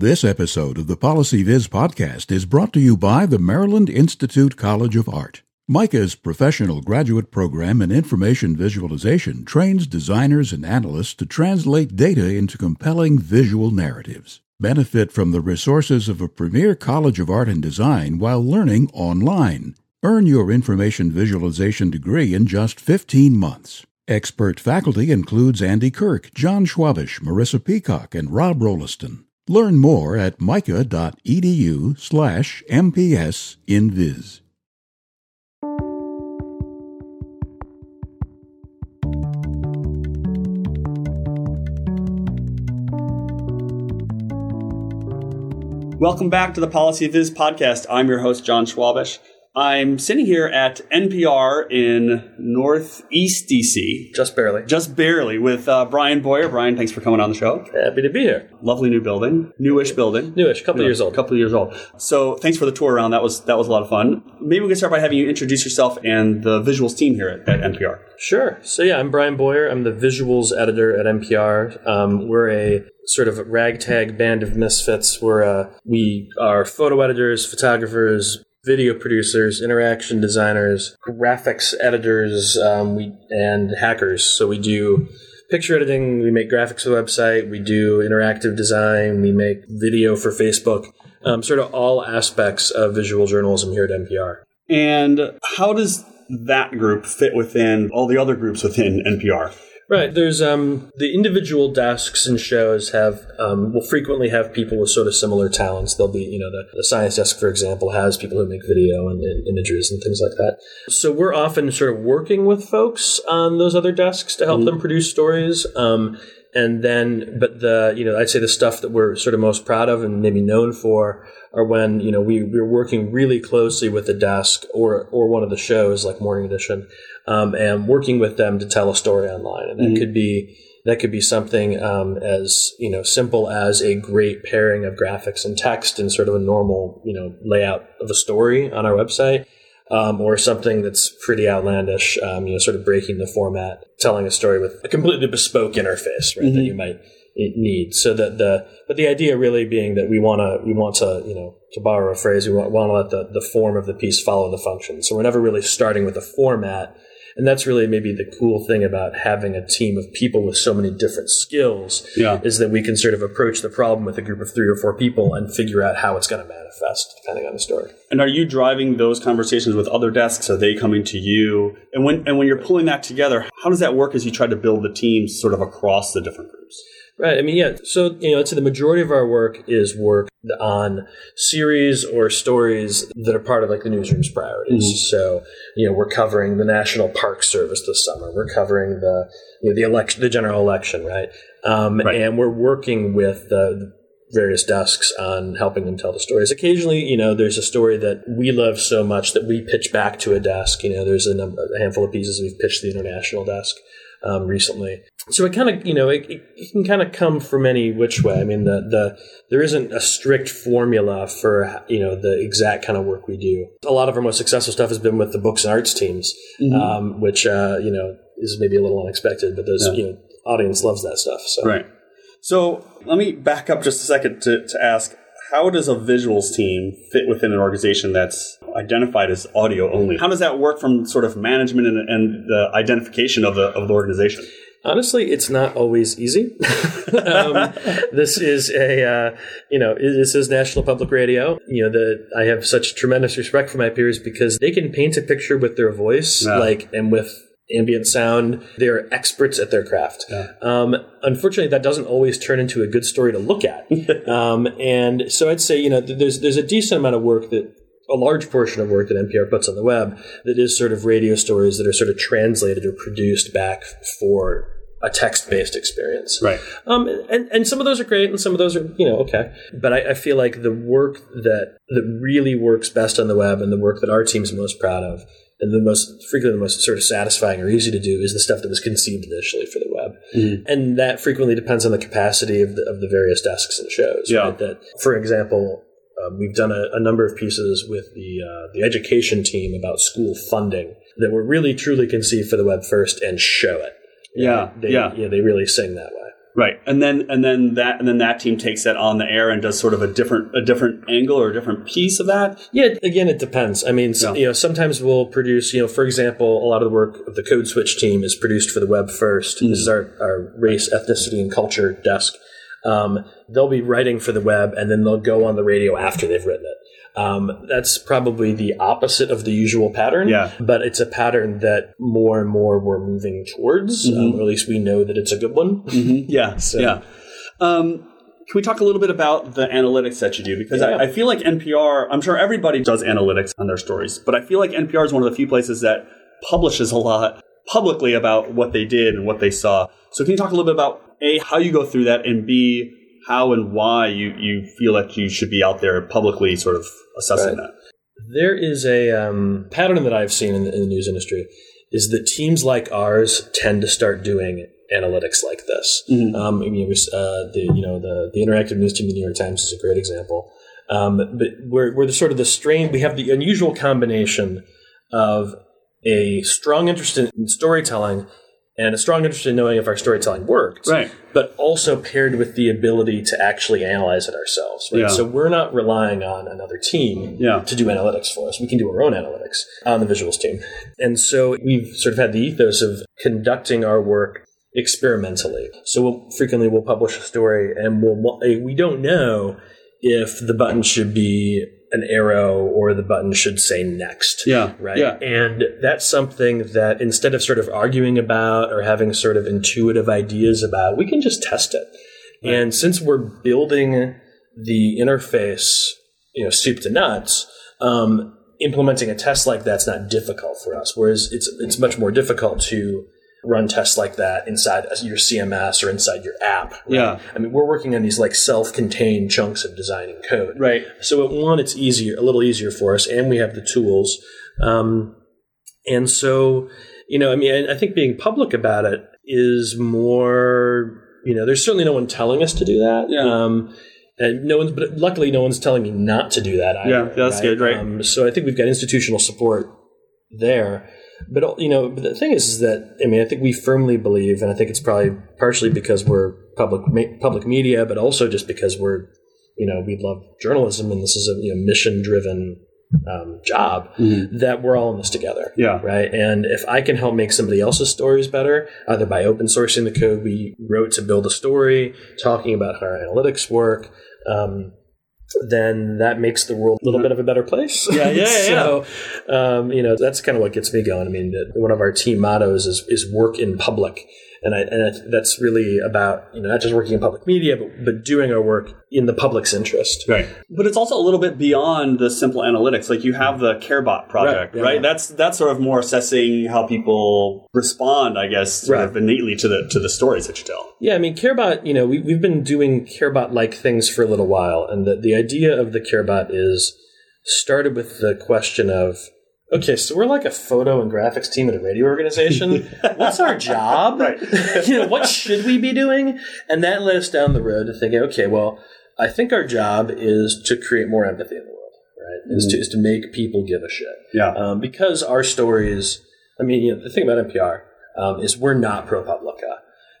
This episode of the Policy Viz podcast is brought to you by the Maryland Institute College of Art. MICA's professional graduate program in information visualization trains designers and analysts to translate data into compelling visual narratives. Benefit from the resources of a premier College of Art and Design while learning online. Earn your information visualization degree in just 15 months. Expert faculty includes Andy Kirk, John Schwabish, Marissa Peacock, and Rob Rolliston. Learn more at mica.edu slash MPS in Viz. Welcome back to the Policy Viz podcast. I'm your host, John Schwabish. I'm sitting here at NPR in Northeast DC. Just barely. Just barely with uh, Brian Boyer. Brian, thanks for coming on the show. Happy to be here. Lovely new building, newish building. Newish, couple years old. Couple of years old. So thanks for the tour around. That was that was a lot of fun. Maybe we can start by having you introduce yourself and the visuals team here at, at NPR. Sure. So yeah, I'm Brian Boyer. I'm the visuals editor at NPR. Um, we're a sort of ragtag band of misfits. We're uh, we are photo editors, photographers, video producers, interaction designers, graphics editors, um, we, and hackers. So we do picture editing, we make graphics for the website, we do interactive design, we make video for Facebook, um, sort of all aspects of visual journalism here at NPR. And how does that group fit within all the other groups within NPR? Right. There's um, the individual desks and shows have um, will frequently have people with sort of similar talents. They'll be you know the, the science desk, for example, has people who make video and, and, images and things like that. So we're often sort of working with folks on those other desks to help mm-hmm. them produce stories. Um, and then, but the you know I'd say the stuff that we're sort of most proud of and maybe known for are when you know we we're working really closely with the desk or or one of the shows like Morning Edition um, and working with them to tell a story online. And that mm-hmm. could be that could be something um, as you know simple as a great pairing of graphics and text and sort of a normal you know layout of a story on our website. Um, or something that's pretty outlandish, um, you know, sort of breaking the format, telling a story with a completely bespoke interface, right? Mm-hmm. That you might need. So that the, but the idea really being that we want to, we want to, you know, to borrow a phrase, we want, want to let the, the form of the piece follow the function. So we're never really starting with a format and that's really maybe the cool thing about having a team of people with so many different skills yeah. is that we can sort of approach the problem with a group of three or four people and figure out how it's going to manifest depending on the story. And are you driving those conversations with other desks? Are they coming to you? And when and when you're pulling that together, how does that work as you try to build the teams sort of across the different groups? Right. I mean, yeah. So, you know, I'd say the majority of our work is work on series or stories that are part of like the newsroom's priorities. Mm-hmm. So, you know, we're covering the National Park Service this summer. We're covering the, you know, the election, the general election, right? Um, right. And we're working with the various desks on helping them tell the stories. Occasionally, you know, there's a story that we love so much that we pitch back to a desk. You know, there's a, number, a handful of pieces we've pitched the international desk um, recently. So it kind of, you know, it, it can kind of come from any which way. I mean, the, the there isn't a strict formula for you know the exact kind of work we do. A lot of our most successful stuff has been with the books and arts teams, mm-hmm. um, which uh, you know is maybe a little unexpected, but those yeah. you know audience loves that stuff. So right. So let me back up just a second to, to ask how does a visuals team fit within an organization that's identified as audio only? How does that work from sort of management and, and the identification of the of the organization? Honestly, it's not always easy. um, this is a, uh, you know, this is National Public Radio. You know, the I have such tremendous respect for my peers because they can paint a picture with their voice, yeah. like, and with ambient sound. They're experts at their craft. Yeah. Um, unfortunately, that doesn't always turn into a good story to look at. um, and so I'd say, you know, there's there's a decent amount of work that a large portion of work that NPR puts on the web that is sort of radio stories that are sort of translated or produced back for a text-based experience. Right. Um, and, and some of those are great and some of those are, you know, okay. But I, I, feel like the work that, that really works best on the web and the work that our team's most proud of and the most frequently the most sort of satisfying or easy to do is the stuff that was conceived initially for the web, mm-hmm. and that frequently depends on the capacity of the, of the various desks and shows. Yeah. Right? That, for example, um, we've done a, a, number of pieces with the uh, the education team about school funding that were really truly conceived for the web first and show it. Yeah, they, yeah. You know, they really sing that way. Right, and then and then that and then that team takes that on the air and does sort of a different a different angle or a different piece of that. Yeah, again, it depends. I mean, Yeah. you know, sometimes we'll produce, you know, for example, a lot of the work of the Code Switch team is produced for the web first. This is our, our race, ethnicity, and culture desk. Um, they'll be writing for the web, and then they'll go on the radio after they've written it. Um, that's probably the opposite of the usual pattern. Yeah. But it's a pattern that more and more we're moving towards, um, or at least we know that it's a good one. Yeah, yeah. Um, can we talk a little bit about the analytics that you do? Because Yeah. I, I feel like NPR, I'm sure everybody does analytics on their stories, but I feel like NPR is one of the few places that publishes a lot publicly about what they did and what they saw. So can you talk a little bit about A, how you go through that, and B, how and why you, you feel that you should be out there publicly sort of assessing Right. that? There is a um, pattern that I've seen in the, in the news industry is that teams like ours tend to start doing analytics like this. Mhm. Um, I mean, it was, uh, the you know the the interactive news team, of the New York Times, is a great example. Um, but we're we're the sort of the strain. We have the unusual combination of a strong interest in in storytelling and a strong interest in knowing if our storytelling worked Right. But also paired with the ability to actually analyze it ourselves. Right? Yeah. So we're not relying on another team Yeah. to do analytics for us. We can do our own analytics on the visuals team. And so we've sort of had the ethos of conducting our work experimentally. So we'll, frequently we'll publish a story and we'll we don't know if the button should be an arrow or the button should say next Yeah. right? Yeah. And that's something that instead of sort of arguing about or having sort of intuitive ideas about, we can just test it. And since we're building the interface, you know, soup to nuts, um, implementing a test like that's not difficult for us. Whereas it's it's much more difficult to run tests like that inside your CMS or inside your app. right? Yeah. I mean, we're working on these like self-contained chunks of designing code. Right. So at one, it's easier, a little easier for us, and we have the tools. Um, and so, you know, I mean, I, think being public about it is more. You know, there's certainly no one telling us to do that. Yeah. Um, and no one's, but luckily, no one's telling me not to do that. Either, Yeah, that's good, right. Um, so I think we've got institutional support there. But you know, but the thing is, is that I mean, I think we firmly believe, and I think it's probably partially because we're public public media, but also just because we're, you know, we love journalism, and this is a you know, mission driven um, job that we're all in this together. Yeah. Right. And if I can help make somebody else's stories better, either by open sourcing the code we wrote to build a story, talking about how our analytics work, um, then that makes the world a little bit of a better place. Yeah, yeah, yeah. so, um, you know, that's kind of what gets me going. I mean, one of our team mottos is, is work in public. And, I, and that's really about, you know, not just working in public media, but, but doing our work in the public's interest. Right. But it's also a little bit beyond the simple analytics. Like you have the CareBot project, Right, right? yeah. That's that's sort of more assessing how people respond, I guess, sort Right. of innately to the to the stories that you tell. Yeah, I mean, CareBot, you know, we, we've been doing CareBot like things for a little while. And the, the idea of the CareBot is started with the question of okay, so we're like a photo and graphics team at a radio organization. What's our job? Right. you know, what should we be doing? And that led us down the road to thinking, okay, well, I think our job is to create more empathy in the world, right? Is, to, is to make people give a shit Yeah. um, because our stories. I mean, you know, the thing about NPR um, is we're not ProPublica,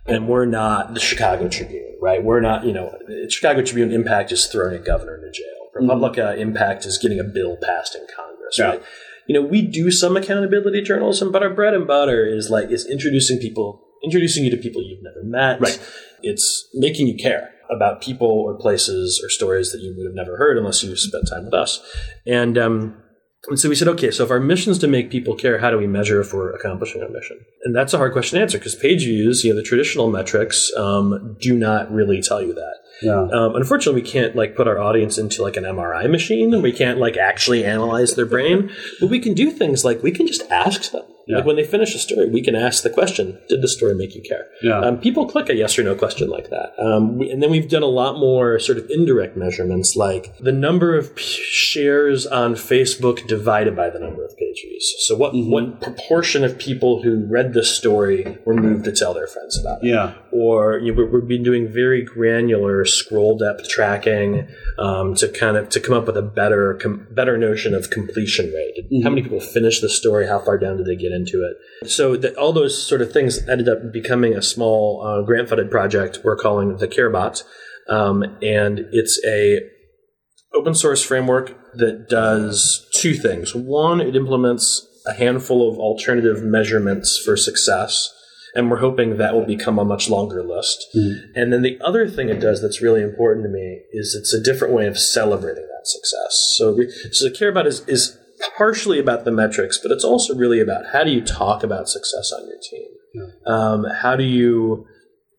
and we're not the Chicago Tribune, right? We're not, you know, Chicago Tribune impact is throwing a governor into jail. ProPublica impact is getting a bill passed in Congress, Yeah. right? You know, we do some accountability journalism, but our bread and butter is like is introducing people, introducing you to people you've never met. Right. It's making you care about people or places or stories that you would have never heard unless you spent time with us. And um, and so we said, okay, so if our mission is to make people care, how do we measure if we're accomplishing our mission? And that's a hard question to answer because page views, you know, the traditional metrics um, do not really tell you that. Yeah. Um, unfortunately, we can't like put our audience into like an MRI machine, and we can't like actually analyze their brain. but we can do things like we can just ask them. Yeah. Like when they finish a story, we can ask the question: Did the story make you care? Yeah. Um, people click a yes or no question like that, um, we, and then we've done a lot more sort of indirect measurements, like the number of p- shares on Facebook divided by the number of page views. So, what what proportion of people who read this story were moved to tell their friends about it? Yeah. or you know, we've been doing very granular scroll depth tracking um, to kind of to come up with a better com- better notion of completion rate. Mm-hmm. How many people finish the story? How far down did they get into it? So the, all those sort of things ended up becoming a small uh, grant funded project we're calling the CareBot, um, and it's a open source framework that does two things. One, it implements a handful of alternative measurements for success and we're hoping that will become a much longer list. Mm-hmm. And then the other thing it does that's really important to me is it's a different way of celebrating that success. So, so the CareBot is, is partially about the metrics, but it's also really about how do you talk about success on your team? Yeah. Um, how do you,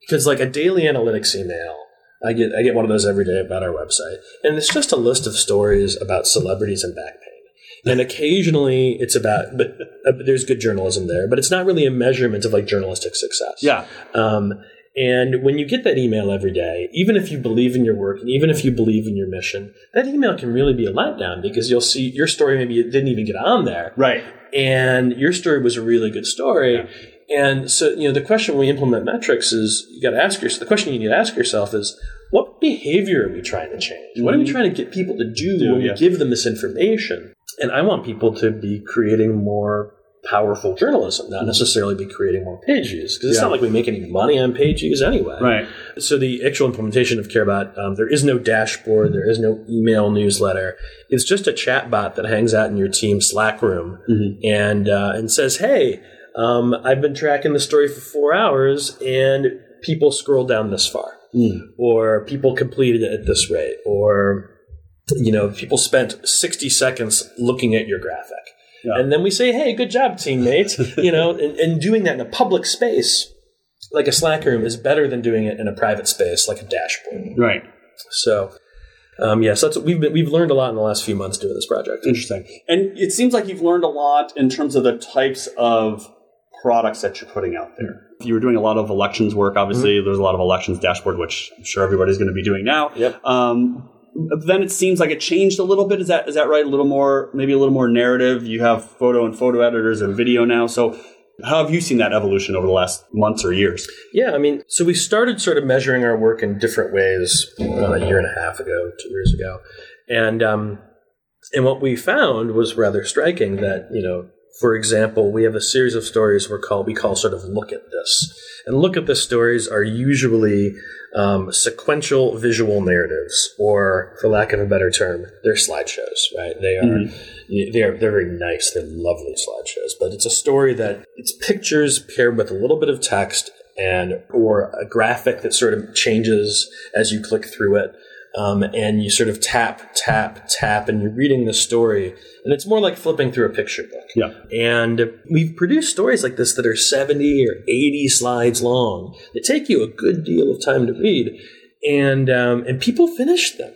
because like a daily analytics email, I get I get one of those every day about our website, and it's just a list of stories about celebrities and back pain and occasionally it's about but, uh, there's good journalism there but it's not really a measurement of like journalistic success yeah um, and when you get that email every day even if you believe in your work and even if you believe in your mission that email can really be a letdown because you'll see your story maybe it didn't even get on there right and your story was a really good story yeah. And so, you know, the question when we implement metrics is you got to ask yourself, the question you need to ask yourself is, what behavior are we trying to change? What are we mm-hmm. trying to get people to do, do when yeah. we give them this information? And I want people to be creating more powerful journalism, not necessarily be creating more page views because it's yeah. not like we make any money on page views anyway. Right. So the actual implementation of CareBot, um, there is no dashboard, there is no email newsletter. It's just a chat bot that hangs out in your team Slack room mm-hmm. and uh, and says, "Hey, um, I've been tracking the story for four hours, and people scroll down this far, mm. or people completed it at this rate, or you know, people spent 60 seconds looking at your graphic. Yeah. And then we say, hey, good job, teammate. you know, and, and, doing that in a public space, like a Slack room, is better than doing it in a private space, like a dashboard. Right. So, um, yes, that's we've been, we've learned a lot in the last few months doing this project. Interesting. And it seems like you've learned a lot in terms of the types of products that you're putting out there. If you were doing a lot of elections work, obviously mm-hmm. there's a lot of elections dashboard, which I'm sure everybody's going to be doing now. Yep. Um, then it seems like it changed a little bit. Is that is that right? A little more, maybe a little more narrative. You have photo and photo editors and video now. So how have you seen that evolution over the last months or years? Yeah, I mean, so we started sort of measuring our work in different ways uh, a year and a half ago, two years ago, and um, and what we found was rather striking. That you know, for example, we have a series of stories we call we call sort of look at this, and look at this stories are usually um, sequential visual narratives, or for lack of a better term, they're slideshows. Right? They are mm-hmm. they are they're very nice. They're lovely slideshows, but it's a story that it's pictures paired with a little bit of text and or a graphic that sort of changes as you click through it. Um, and you sort of tap, tap, tap, and you're reading the story. And it's more like flipping through a picture book. Yeah. And we've produced stories like this that are 70 or 80 slides long They take you a good deal of time to read. And, um, and people finish them.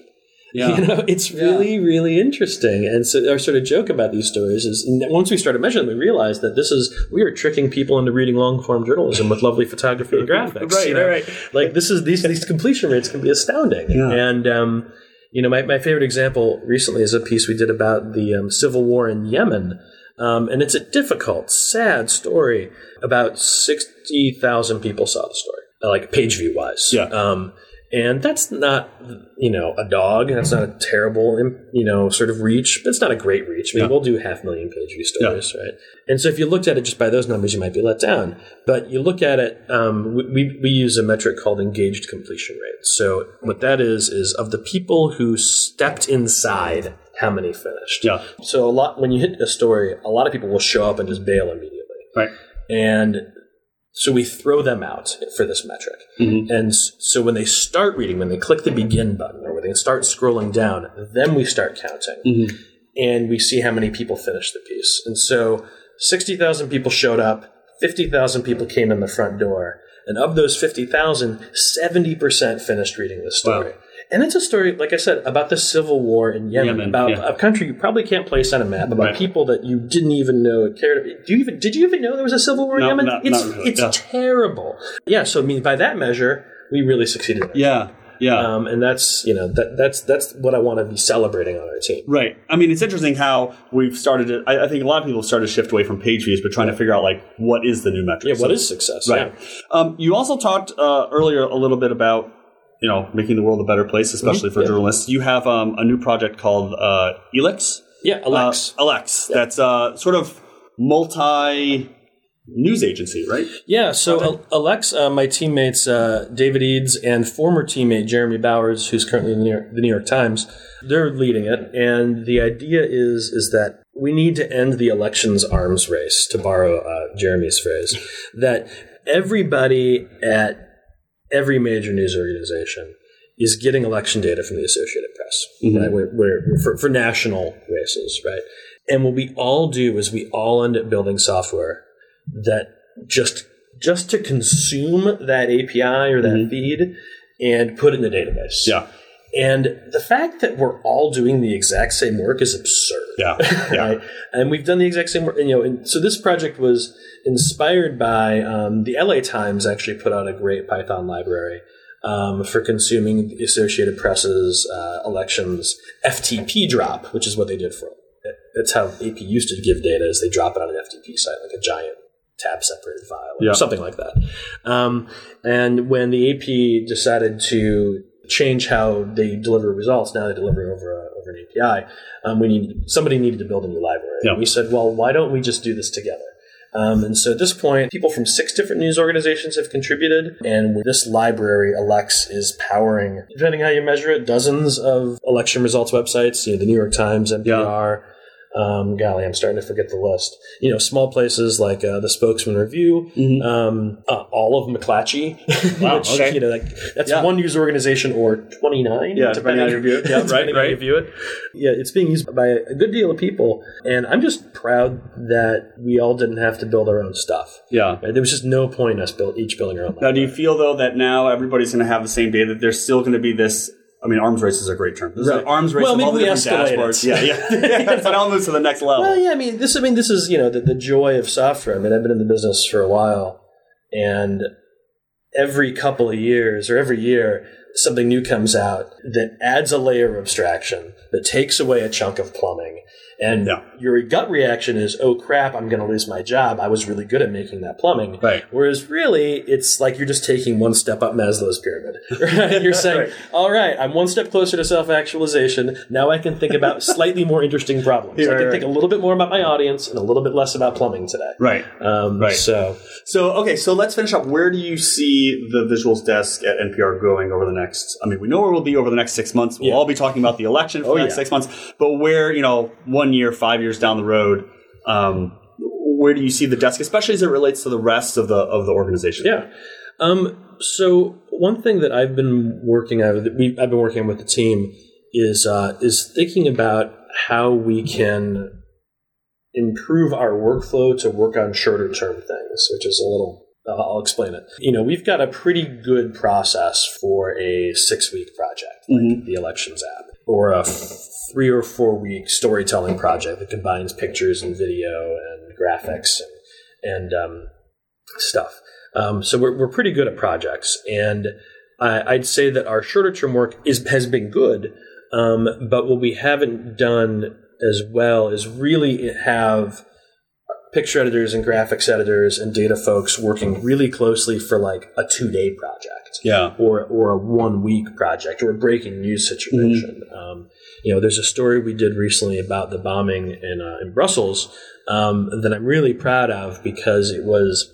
Yeah. You know, it's really, yeah. really interesting. And so our sort of joke about these stories is once we started measuring them, we realized that this is, we are tricking people into reading long form journalism with lovely photography and graphics. right, you know? right, Like this is, these, these completion rates can be astounding. Yeah. And, um, you know, my, my favorite example recently is a piece we did about the um, civil war in Yemen. Um, and it's a difficult, sad story. About 60,000 people saw the story, like page view wise. Yeah. Um, and that's not you know a dog that's not a terrible you know sort of reach but it's not a great reach. I mean yeah. we'll do half million page view stories yeah. right? And so if you looked at it just by those numbers you might be let down. But you look at it um, we, we use a metric called engaged completion rate. So what that is is of the people who stepped inside how many finished? Yeah. So a lot when you hit a story a lot of people will show up and just bail immediately. Right. And so we throw them out for this metric. Mm-hmm. And so when they start reading, when they click the begin button or when they start scrolling down, then we start counting. Mm-hmm. And we see how many people finish the piece. And so 60,000 people showed up, 50,000 people came in the front door. And of those 50,000, 70% finished reading the story. Wow. And it's a story, like I said, about the civil war in Yemen, Yemen about yeah. a country you probably can't place on a map, about right. people that you didn't even know cared. Do you even did you even know there was a civil war no, in Yemen? Not, it's not really. it's yeah. terrible. Yeah, so I mean, by that measure, we really succeeded. Yeah. Yeah. Um, and that's you know that that's that's what I want to be celebrating on our team. Right. I mean, it's interesting how we've started to, I, I think a lot of people started to shift away from page views, but trying to figure out like what is the new metric. Yeah, what So- is success? Right. Yeah. Um, you also talked uh, earlier a little bit about you know making the world a better place, especially for Mm-hmm. Yeah. journalists. You have um, a new project called uh, Elex. Yeah, Elex. Uh, Elex. That's uh, sort of multi news agency, right? Yeah, so Al- Elex, uh, my teammates uh, David Eads and former teammate Jeremy Bowers, who's currently in the New, York, the New York Times, they're leading it, and the idea is is that we need to end the elections arms race, to borrow uh, Jeremy's phrase. That everybody at every major news organization is getting election data from the Associated Press, mm-hmm. right? We're, we're, for, for national races, right? And what we all do is we all end up building software that just just to consume that API or that mm-hmm. feed and put it in the database. Yeah. And the fact that we're all doing the exact same work is absurd. Yeah. Yeah. right? And we've done the exact same work. And, you know, and so this project was inspired by um, the LA Times. Actually, put out a great Python library um, for consuming the Associated Press's uh, elections FTP drop, which is what they did for it. That's how AP used to give data, is they drop it on an FTP site, like a giant tab separated file or Yeah. something like that. Um, and when the AP decided to change how they deliver results, now they deliver over a, over an API. Um, we need somebody needed to build a new library. Yeah. And we said, well, why don't we just do this together? Um, and so at this point, people from six different news organizations have contributed, and this library, Elex, is powering, depending how you measure it, dozens of election results websites. You know, the New York Times, NPR. Um, golly, I'm starting to forget the list. You know, small places like uh, the Spokesman Review, um, uh, all of McClatchy, Mm-hmm. Wow, which okay. you know, like, that's Yeah. one news organization or 29. Yeah, depending on how you view it. Yeah, right, depending on how right. you view it. Yeah, it's being used by a good deal of people, and I'm just proud that we all didn't have to build our own stuff. Yeah. Right? There was just no point in us build, each building our own. Now, do you feel though that now everybody's going to have the same data? That there's still going to be this. I mean, arms race is a great term. This is an arms race Well, of maybe all the we different escalate it. dashboards. Yeah, yeah. now it moves to the next level. Well, yeah, I mean, this. I mean, this is you know the, the joy of software. I mean, I've been in the business for a while, and every couple of years or every year, something new comes out that adds a layer of abstraction that takes away a chunk of plumbing. And Yeah. your gut reaction is, "Oh crap, I'm going to lose my job. I was really good at making that plumbing." Right. Whereas really, it's like you're just taking one step up Maslow's pyramid. Right? You're saying, Right. "All right, I'm one step closer to self-actualization. Now I can think about slightly more interesting problems. Yeah, I can right, think a little bit more about my audience and a little bit less about plumbing today." Right. Um, Right. So, So, okay, so let's finish up. Where do you see the visuals desk at NPR going over the next? I mean, we know where we'll be over the next six months. We'll Yeah. all be talking about the election for Oh, the next yeah. six months. But where, you know, one year, five years down the road, um, where do you see the desk, especially as it relates to the rest of the of the organization? yeah. Um, so one thing that I've been working on, that we, I've been working on with the team, is uh, is thinking about how we can improve our workflow to work on shorter term things, which is a little. I'll I'll explain it. You know, we've got a pretty good process for a six week project, like the elections app, or a three or four week storytelling project that combines pictures and video and graphics and, and um, stuff. Um, so we're, we're pretty good at projects, and I, I'd say that our shorter term work is has been good. Um, but what we haven't done as well is really have picture editors and graphics editors and data folks working really closely for like a two day project Yeah. or or a one week project or a breaking news situation. Um, you know, there's a story we did recently about the bombing in uh, in Brussels um, that I'm really proud of because it was,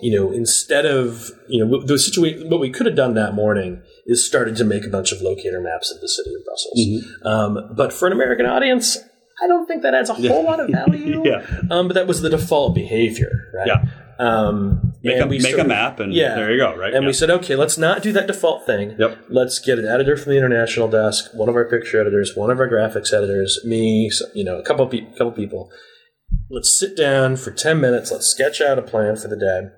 you know, instead of you know the situation, what we could have done that morning is started to make a bunch of locator maps of the city of Brussels. Um, but for an American audience. I don't think that adds a whole lot of value. Yeah. Um, but that was the default behavior, right? Yeah. Um, Make, and a, we make sort a map, and yeah. there you go, right? and Yeah. we said, okay, let's not do that default thing. Yep. Let's get an editor from the international desk, one of our picture editors, one of our graphics editors, me, you know, a couple pe- couple people. Let's sit down for ten minutes. Let's sketch out a plan for the day,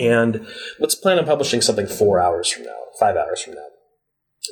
and let's plan on publishing something four hours from now, five hours from now,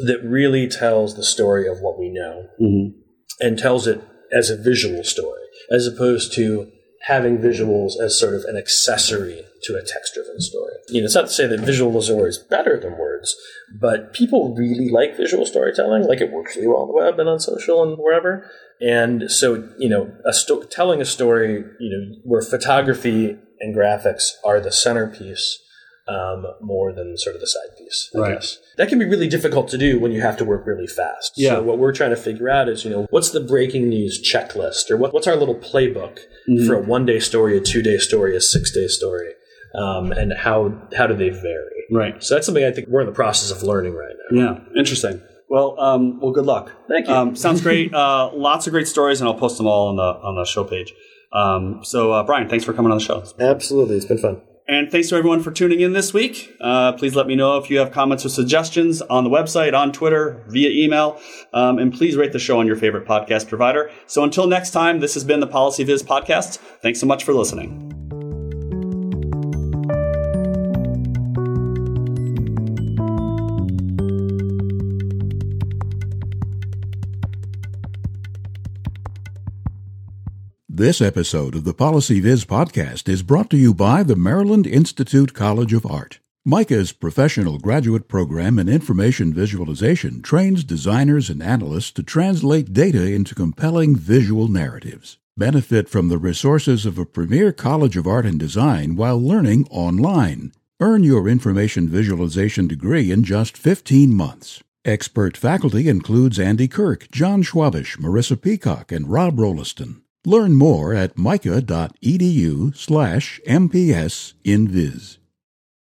that really tells the story of what we know Mhm. and tells it as a visual story, as opposed to having visuals as sort of an accessory to a text driven story. You know, it's not to say that visuals are always better than words, but people really like visual storytelling. Like it works really well on the web and on social and wherever. And so, you know, a sto- telling a story, you know, where photography and graphics are the centerpiece um, more than sort of the side piece. I Right. guess. That can be really difficult to do when you have to work really fast. Yeah. So what we're trying to figure out is, you know, what's the breaking news checklist or what, what's our little playbook Mm-hmm. for a one day story, a two day story, a six day story, um, and how how do they vary? Right. So that's something I think we're in the process of learning right now. Yeah. Interesting. Well, um, well, good luck. Thank you. Um, sounds great. Uh, lots of great stories, and I'll post them all on the on the show page. Um, so, uh, Brian, thanks for coming on the show. Absolutely, it's been fun. And thanks to everyone for tuning in this week. Uh, please let me know if you have comments or suggestions on the website, on Twitter, via email. Um, and please rate the show on your favorite podcast provider. So until next time, this has been the Policy Viz podcast. Thanks so much for listening. This episode of the Policy Viz podcast is brought to you by the Maryland Institute College of Art. MICA's professional graduate program in information visualization trains designers and analysts to translate data into compelling visual narratives. Benefit from the resources of a premier College of Art and Design while learning online. Earn your information visualization degree in just 15 months. Expert faculty includes Andy Kirk, John Schwabish, Marissa Peacock, and Rob Rolliston. Learn more at mica.edu slash MPS.